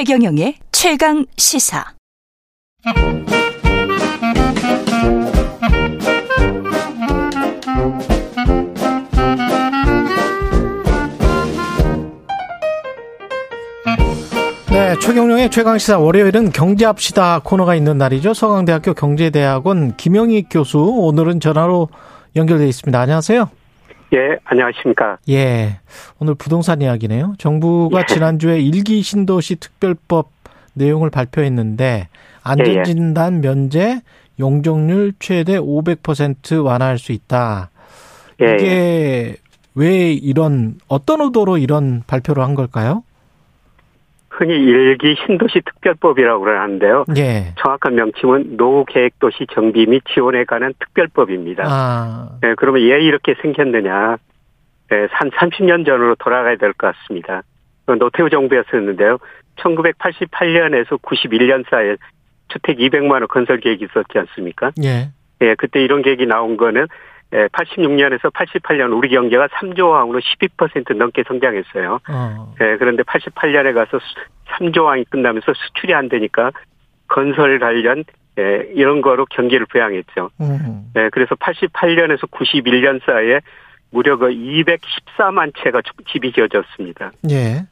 최경영의 최강 시사. 네, 최경영의 최강시사 월요일은 경제합시다 코너가 있는 날이죠. 서강대학교 경제대학원 김영희 교수 오늘은 전화로 연결돼 있습니다. 안녕하세요. 예, 안녕하십니까. 예, 오늘 부동산 이야기네요. 정부가 예. 지난주에 일기 신도시 특별법 내용을 발표했는데 안전진단 면제 용적률 최대 500% 완화할 수 있다. 예, 예. 이게 왜 이런 어떤 의도로 이런 발표를 한 걸까요? 흔히 일기 신도시 특별법이라고 그러는데요. 예. 정확한 명칭은 노후계획도시 정비 및 지원에 관한 특별법입니다. 아, 예, 그러면 왜 이렇게 생겼느냐? 예, 한 30년 전으로 돌아가야 될 것 같습니다. 그 노태우 정부였었는데요. 1988년에서 91년 사이에 주택 200만 원 건설 계획이 있었지 않습니까? 예. 예, 그때 이런 계획이 나온 거는 예, 86년에서 88년 우리 경제가 3조 원으로 12% 넘게 성장했어요. 어. 예, 그런데 88년에 가서 3조 원이 끝나면서 수출이 안 되니까 건설 관련 예, 이런 거로 경기를 부양했죠. 음. 예, 그래서 88년에서 91년 사이에 무려 그 214만 채가 집이 지어졌습니다. 예.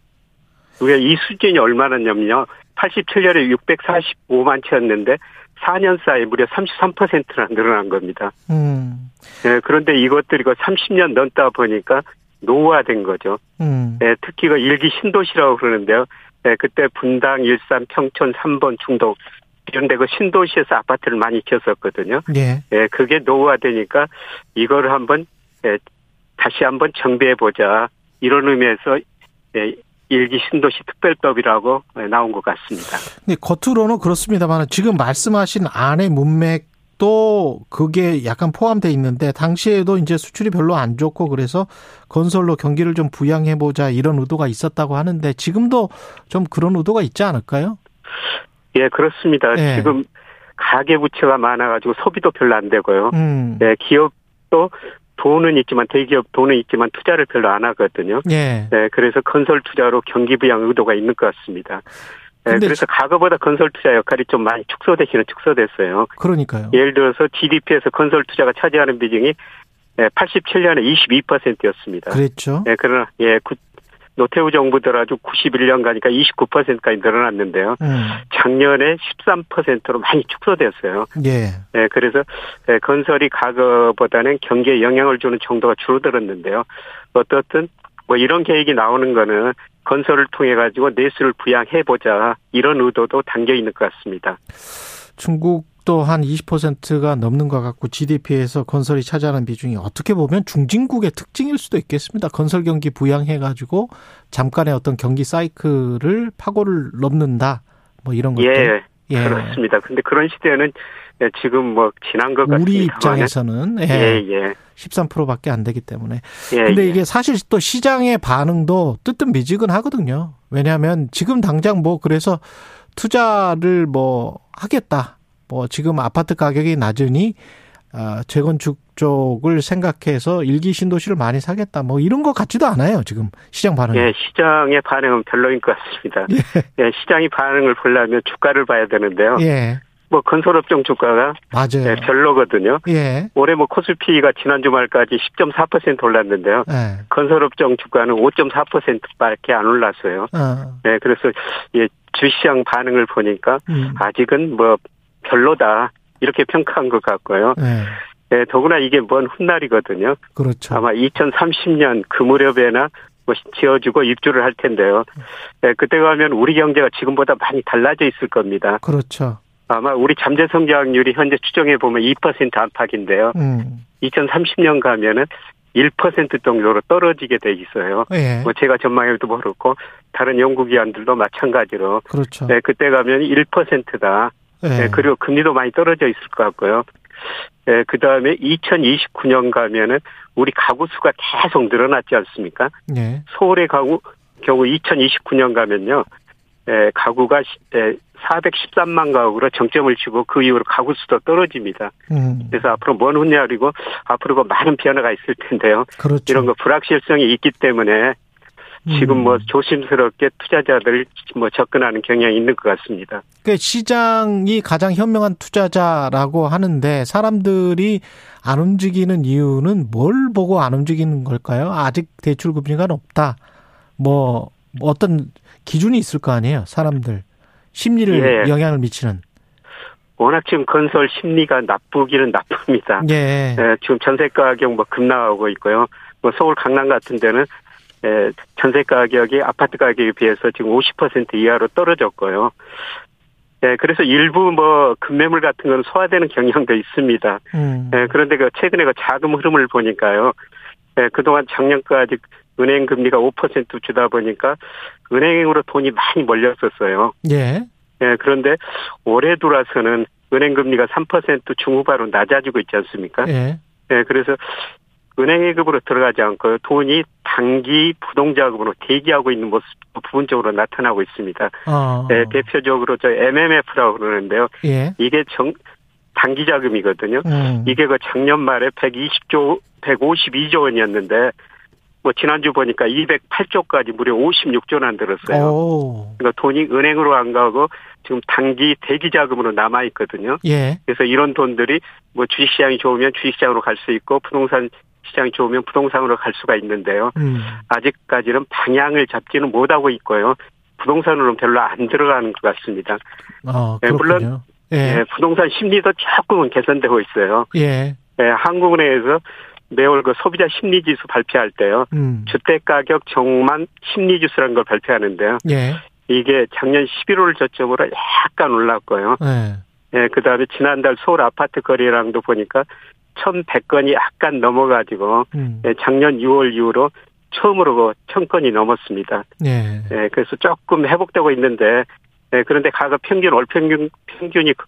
우리가 이 수준이 얼마나냐면요. 87년에 645만 채였는데 4년 사이에 무려 33%나 늘어난 겁니다. 음. 예, 그런데 이것들이 그 30년 넘다 보니까 노후화된 거죠. 음. 예, 특히 그 일기 신도시라고 그러는데요. 예, 그때 분당, 일산, 평촌, 삼번, 중동 이런데 그 신도시에서 아파트를 많이 지었었거든요. 예. 예, 그게 노후화되니까 이거를 한번 예, 다시 한번 정비해 보자 이런 의미에서 예, 일기 신도시 특별법이라고 예, 나온 것 같습니다. 근데 겉으로는 그렇습니다만 지금 말씀하신 안의 문맥 도 그게 약간 포함돼 있는데 당시에도 이제 수출이 별로 안 좋고 그래서 건설로 경기를 좀 부양해 보자 이런 의도가 있었다고 하는데 지금도 좀 그런 의도가 있지 않을까요? 예, 그렇습니다. 예. 지금 가계 부채가 많아 가지고 소비도 별로 안 되고요. 음. 네, 기업도 돈은 있지만 대기업 돈은 있지만 투자를 별로 안 하거든요. 예. 네, 그래서 건설 투자로 경기 부양 의도가 있는 것 같습니다. 네, 그래서 과거보다 건설 투자 역할이 좀 많이 축소되기는 축소됐어요. 그러니까요. 예를 들어서 GDP에서 건설 투자가 차지하는 비중이 87년에 22%였습니다. 그랬죠. 예, 그러나 예, 구- 노태우 정부 들어가지고 91년 가니까 29%까지 늘어났는데요. 음. 작년에 13%로 많이 축소됐어요. 예. 예, 그래서 예, 건설이 과거보다는 경기에 영향을 주는 정도가 줄어들었는데요. 어떻든 뭐 이런 계획이 나오는 거는 건설을 통해 가지고 내수를 부양해 보자 이런 의도도 담겨 있는 것 같습니다. 중국도 한 20%가 넘는 것 같고 GDP에서 건설이 차지하는 비중이 어떻게 보면 중진국의 특징일 수도 있겠습니다. 건설 경기 부양해 가지고 잠깐의 어떤 경기 사이클을 파고를 넘는다. 뭐 이런 것들. 예, 그렇습니다. 근데 그런 시대는 예, 지금 뭐 지난 것 같습니다. 우리 입장에서는 예, 예, 예. 13%밖에 안 되기 때문에. 예, 근데 예. 이게 사실 또 시장의 반응도 뜨뜻미지근하거든요. 왜냐하면 지금 당장 뭐 그래서 투자를 뭐 하겠다. 뭐 지금 아파트 가격이 낮으니 아, 재건축 쪽을 생각해서 일기 신도시를 많이 사겠다. 뭐 이런 것 같지도 않아요. 지금 시장 반응이. 예, 시장의 반응은 별로인 것 같습니다. 예, 시장이 반응을 보려면 주가를 봐야 되는데요. 예. 뭐 건설업종 주가가 맞아요. 예, 별로거든요. 예. 올해 뭐 코스피가 지난 주말까지 10.4% 올랐는데요. 예. 건설업종 주가는 5.4%밖에 안 올랐어요. 어. 네, 그래서 예, 주시장 반응을 보니까 음. 아직은 뭐 별로다 이렇게 평가한 것 같고요. 예. 네, 더구나 이게 먼 훗날이거든요. 그렇죠. 아마 2030년 그 무렵에나 뭐 지어주고 입주를 할 텐데요. 네, 그때 가면 우리 경제가 지금보다 많이 달라져 있을 겁니다. 그렇죠. 아마 우리 잠재 성장률이 현재 추정해 보면 2% 안팎인데요. 음. 2030년 가면은 1% 정도로 떨어지게 돼 있어요. 예. 뭐 제가 전망해도 모르고 다른 연구기관들도 마찬가지로 그렇죠. 네, 그때 가면 1%다. 예. 네, 그리고 금리도 많이 떨어져 있을 것 같고요. 네, 그 다음에 2029년 가면은 우리 가구 수가 계속 늘어났지 않습니까? 예. 서울의 가구 경우 2029년 가면요, 에, 가구가 시- 에, 413만 가구로 정점을 치고 그 이후로 가구 수도 떨어집니다. 음. 그래서 앞으로 먼 훗날이고 앞으로 그 많은 변화가 있을 텐데요. 그렇죠. 이런 거 불확실성이 있기 때문에 지금 음. 뭐 조심스럽게 투자자들 뭐 접근하는 경향이 있는 것 같습니다. 그 시장이 가장 현명한 투자자라고 하는데 사람들이 안 움직이는 이유는 뭘 보고 안 움직이는 걸까요? 아직 대출 금리가 높다. 뭐 어떤 기준이 있을 거 아니에요, 사람들 심리를 예. 영향을 미치는. 워낙 지금 건설 심리가 나쁘기는 나쁩니다. 예. 예, 지금 전세 가격 뭐 급락하고 있고요. 뭐 서울 강남 같은 데는 예, 전세 가격이 아파트 가격에 비해서 지금 50% 이하로 떨어졌고요. 예, 그래서 일부 뭐 급매물 같은 건 소화되는 경향도 있습니다. 음. 예, 그런데 그 최근에 그 자금 흐름을 보니까요. 예, 그동안 작년까지 은행 금리가 5% 주다 보니까 은행으로 돈이 많이 몰렸었어요. 예. 예, 그런데 올해 들어와서는 은행 금리가 3% 중후반으로 낮아지고 있지 않습니까? 예. 예, 그래서 은행예급으로 들어가지 않고 돈이 단기 부동자금으로 대기하고 있는 모습 부분적으로 나타나고 있습니다. 어. 예, 대표적으로 저 MMF라고 그러는데요. 예. 이게 정 단기 자금이거든요. 음. 이게 그 작년 말에 120조, 152조 원이었는데 뭐 지난주 보니까 208조까지 무려 56조나 안 들었어요. 오. 그러니까 돈이 은행으로 안 가고 지금 단기 대기 자금으로 남아 있거든요. 예. 그래서 이런 돈들이 뭐 주식 시장이 좋으면 주식 시장으로 갈 수 있고 부동산 시장이 좋으면 부동산으로 갈 수가 있는데요. 음. 아직까지는 방향을 잡지는 못하고 있고요. 부동산으로는 별로 안 들어가는 것 같습니다. 어, 예, 물론, 그렇군요. 예, 예. 부동산 심리도 조금은 개선되고 있어요. 예. 예, 한국은행에서 매월 그 소비자 심리지수 발표할 때요. 음. 주택가격 정만 심리지수라는 걸 발표하는데요. 예. 이게 작년 11월 저점으로 약간 올랐고요. 예. 예, 그 다음에 지난달 서울 아파트 거래량도 보니까 1,100건이 약간 넘어가지고, 음. 예, 작년 6월 이후로 처음으로 그 1,000건이 넘었습니다. 예. 예, 그래서 조금 회복되고 있는데, 예, 그런데 가격 평균, 월 평균, 평균이 그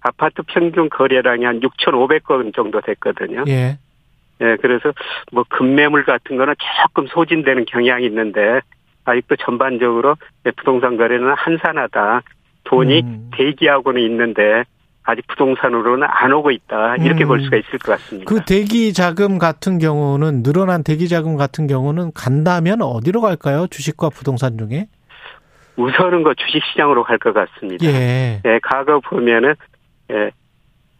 아파트 평균 거래량이 한 6,500건 정도 됐거든요. 예. 예, 그래서 뭐 급매물 같은 거는 조금 소진되는 경향이 있는데, 아직도 전반적으로 예, 부동산 거래는 한산하다. 돈이 음. 대기하고는 있는데, 아직 부동산으로는 안 오고 있다. 이렇게 음. 볼 수가 있을 것 같습니다. 그 대기 자금 같은 경우는 늘어난 대기 자금 같은 경우는 간다면 어디로 갈까요? 주식과 부동산 중에? 우선은 그 주식 시장으로 갈 것 같습니다. 예. 예, 과거 보면은, 예,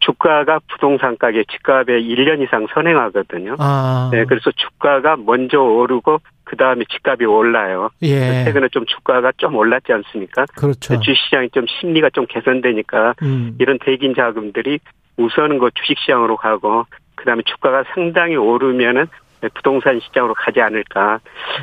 주가가 부동산 가격, 집값에 1년 이상 선행하거든요. 아. 네, 그래서 주가가 먼저 오르고, 그 다음에 집값이 올라요. 예. 최근에 좀 주가가 좀 올랐지 않습니까? 그렇죠. 주식시장이 좀 심리가 좀 개선되니까, 음. 이런 대긴 자금들이 우선은 그 주식시장으로 가고, 그 다음에 주가가 상당히 오르면은 부동산 시장으로 가지 않을까.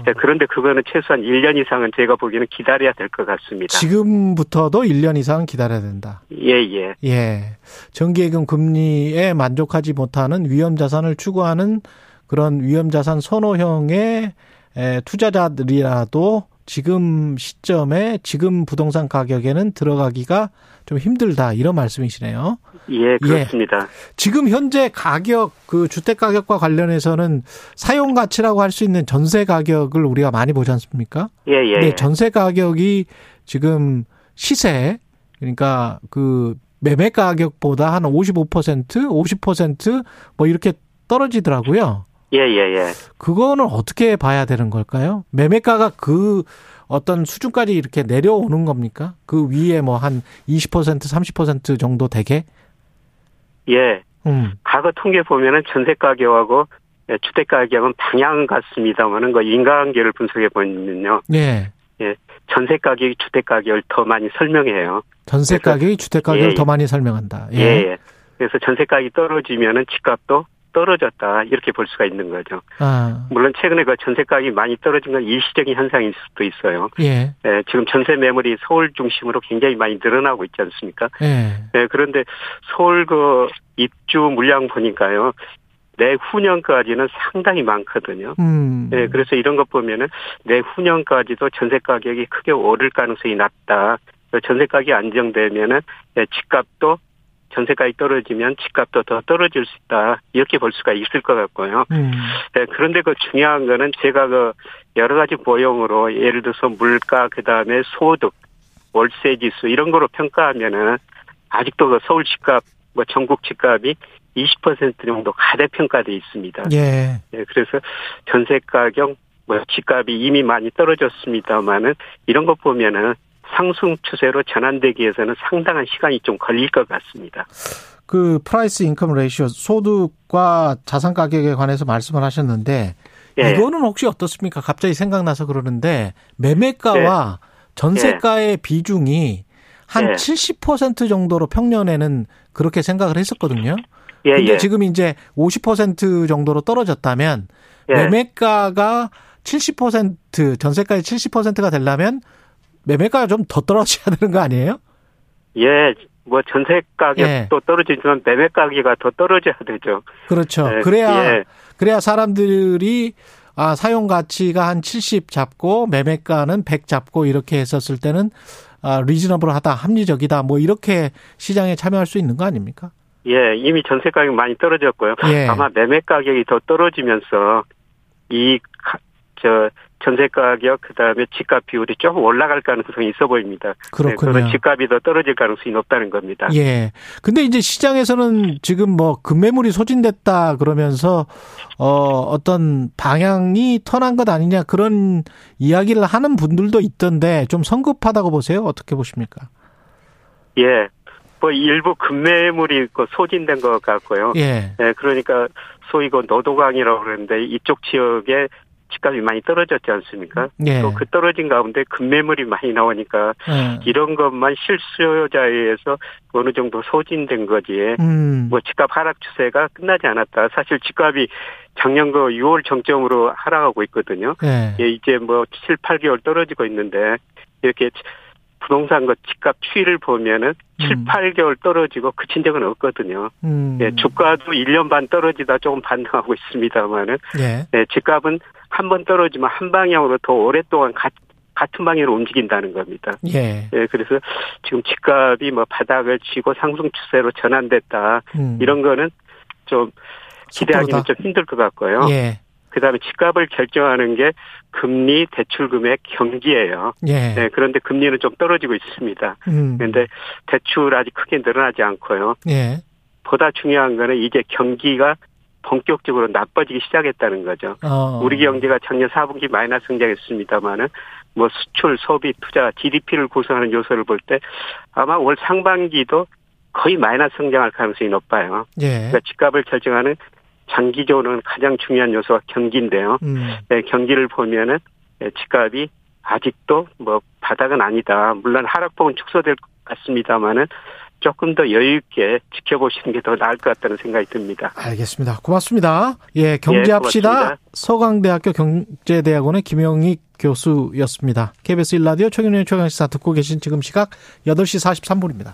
예, 그런데 그거는 최소한 1년 이상은 제가 보기에는 기다려야 될 것 같습니다. 지금부터도 1년 이상 기다려야 된다. 예, 예. 예. 정기예금 금리에 만족하지 못하는 위험 자산을 추구하는 그런 위험 자산 선호형의 에, 투자자들이라도 지금 시점에 지금 부동산 가격에는 들어가기가 좀 힘들다 이런 말씀이시네요. 예, 그렇습니다. 지금 현재 가격 그 주택 가격과 관련해서는 사용 가치라고 할 수 있는 전세 가격을 우리가 많이 보지 않습니까? 예, 예. 근데 예. 전세 가격이 지금 시세 그러니까 그 매매 가격보다 한 55%, 50%뭐 이렇게 떨어지더라고요. 예, 예, 예. 그거는 어떻게 봐야 되는 걸까요? 매매가가 그 어떤 수준까지 이렇게 내려오는 겁니까? 그 위에 뭐 한 20%, 30% 정도 되게? 예. 음. 과거 통계 보면은 전세 가격하고 예, 주택 가격은 방향 같습니다만은 그 인과관계를 분석해 보면요. 예. 전세 가격이 주택 가격을 더 많이 설명해요. 전세 가격이 주택 가격을 예, 더 많이 설명한다. 예. 예. 그래서 전세 가격이 떨어지면은 집값도 떨어졌다 이렇게 볼 수가 있는 거죠. 아. 물론 최근에 그 전세 가격이 많이 떨어진 건 일시적인 현상일 수도 있어요. 예. 예, 지금 전세 매물이 서울 중심으로 굉장히 많이 늘어나고 있지 않습니까? 예. 네, 그런데 서울 그 입주 물량 보니까요. 내후년까지는 상당히 많거든요. 음. 네, 그래서 이런 것 보면은 내후년까지도 전세 가격이 크게 오를 가능성이 낮다. 전세 가격이 안정되면은 예, 집값도 전세 가격이 떨어지면 집값도 더 떨어질 수 있다. 이렇게 볼 수가 있을 것 같고요. 음. 네, 그런데 그 중요한 거는 제가 그 여러 가지 모형으로 예를 들어서 물가 그 다음에 소득, 월세 지수 이런 거로 평가하면은 아직도 그 서울 집값 뭐 전국 집값이 20% 정도 과대평가돼 있습니다. 예. 예, 그래서 전세 가격 뭐 집값이 이미 많이 떨어졌습니다만은 이런 것 보면은 상승 추세로 전환되기 위해서는 상당한 시간이 좀 걸릴 것 같습니다. 그 price income ratio 소득과 자산 가격에 관해서 말씀을 하셨는데 예. 이거는 혹시 어떻습니까? 갑자기 생각나서 그러는데 매매가와 예. 전세가의 예. 비중이 한 예. 70% 정도로 평년에는 그렇게 생각을 했었거든요. 예, 근데 예. 지금 이제 50% 정도로 떨어졌다면 예. 매매가가 70% 전세가의 70%가 되려면 매매가가 좀 더 떨어져야 되는 거 아니에요? 예, 뭐 전세 가격도 예. 떨어지지만 매매 가격이 더 떨어져야 되죠. 그렇죠. 예. 그래야 예. 그래야 사람들이 아 사용 가치가 한 70 잡고 매매가는 100 잡고 이렇게 했었을 때는 아 리즈너블하다, 합리적이다. 뭐 이렇게 시장에 참여할 수 있는 거 아닙니까? 예, 이미 전세 가격이 많이 떨어졌고요. 예. 아마 매매 가격이 더 떨어지면서 이 저 전세 가격 그다음에 집값 비율이 조금 올라갈 가능성이 있어 보입니다. 그렇군요. 네, 집값이 더 떨어질 가능성이 높다는 겁니다. 예. 근데 이제 시장에서는 지금 뭐 급매물이 소진됐다 그러면서 어 어떤 방향이 턴한 것 아니냐 그런 이야기를 하는 분들도 있던데 좀 성급하다고 보세요. 어떻게 보십니까? 예. 뭐 일부 급매물이 그 소진된 것 같고요. 예. 예. 그러니까 소위 그 노도강이라고 그러는데 이쪽 지역에 집값이 많이 떨어졌지 않습니까? 예. 또그 떨어진 가운데 급매물이 많이 나오니까 예. 이런 것만 실수요자에 의해서 어느 정도 소진된 거지. 음. 뭐 집값 하락 추세가 끝나지 않았다. 사실 집값이 작년 그 6월 정점으로 하락하고 있거든요. 예. 예 이제 뭐 7, 8개월 떨어지고 있는데 이렇게 부동산 그 집값 추이를 보면은 음. 7, 8개월 떨어지고 그친 적은 없거든요. 음. 예, 주가도 1년 반 떨어지다 조금 반등하고 있습니다만은 예. 예 집값은 한 번 떨어지면 한 방향으로 더 오랫동안 가, 같은 방향으로 움직인다는 겁니다. 예. 예, 그래서 지금 집값이 뭐 바닥을 치고 상승 추세로 전환됐다. 음. 이런 거는 좀 기대하기는 좀 힘들 것 같고요. 예. 그다음에 집값을 결정하는 게 금리, 대출 금액, 경기예요. 예. 네, 그런데 금리는 좀 떨어지고 있습니다. 음. 그런데 대출 아직 크게 늘어나지 않고요. 예. 보다 중요한 거는 이제 경기가 본격적으로 나빠지기 시작했다는 거죠. 어. 우리 경제가 작년 4분기 마이너스 성장했습니다만은 뭐 수출, 소비, 투자, GDP를 구성하는 요소를 볼 때 아마 올 상반기도 거의 마이너스 성장할 가능성이 높아요. 예. 그러니까 집값을 결정하는 장기적으로는 가장 중요한 요소가 경기인데요. 음. 네, 경기를 보면은 네, 집값이 아직도 뭐 바닥은 아니다. 물론 하락폭은 축소될 것 같습니다만은 조금 더 여유 있게 지켜보시는 게 더 나을 것 같다는 생각이 듭니다. 알겠습니다. 고맙습니다. 예, 경제합시다. 예, 서강대학교 경제대학원의 김영익 교수였습니다. KBS 1라디오 최경련의 최강시사 듣고 계신 지금 시각 8시 43분입니다.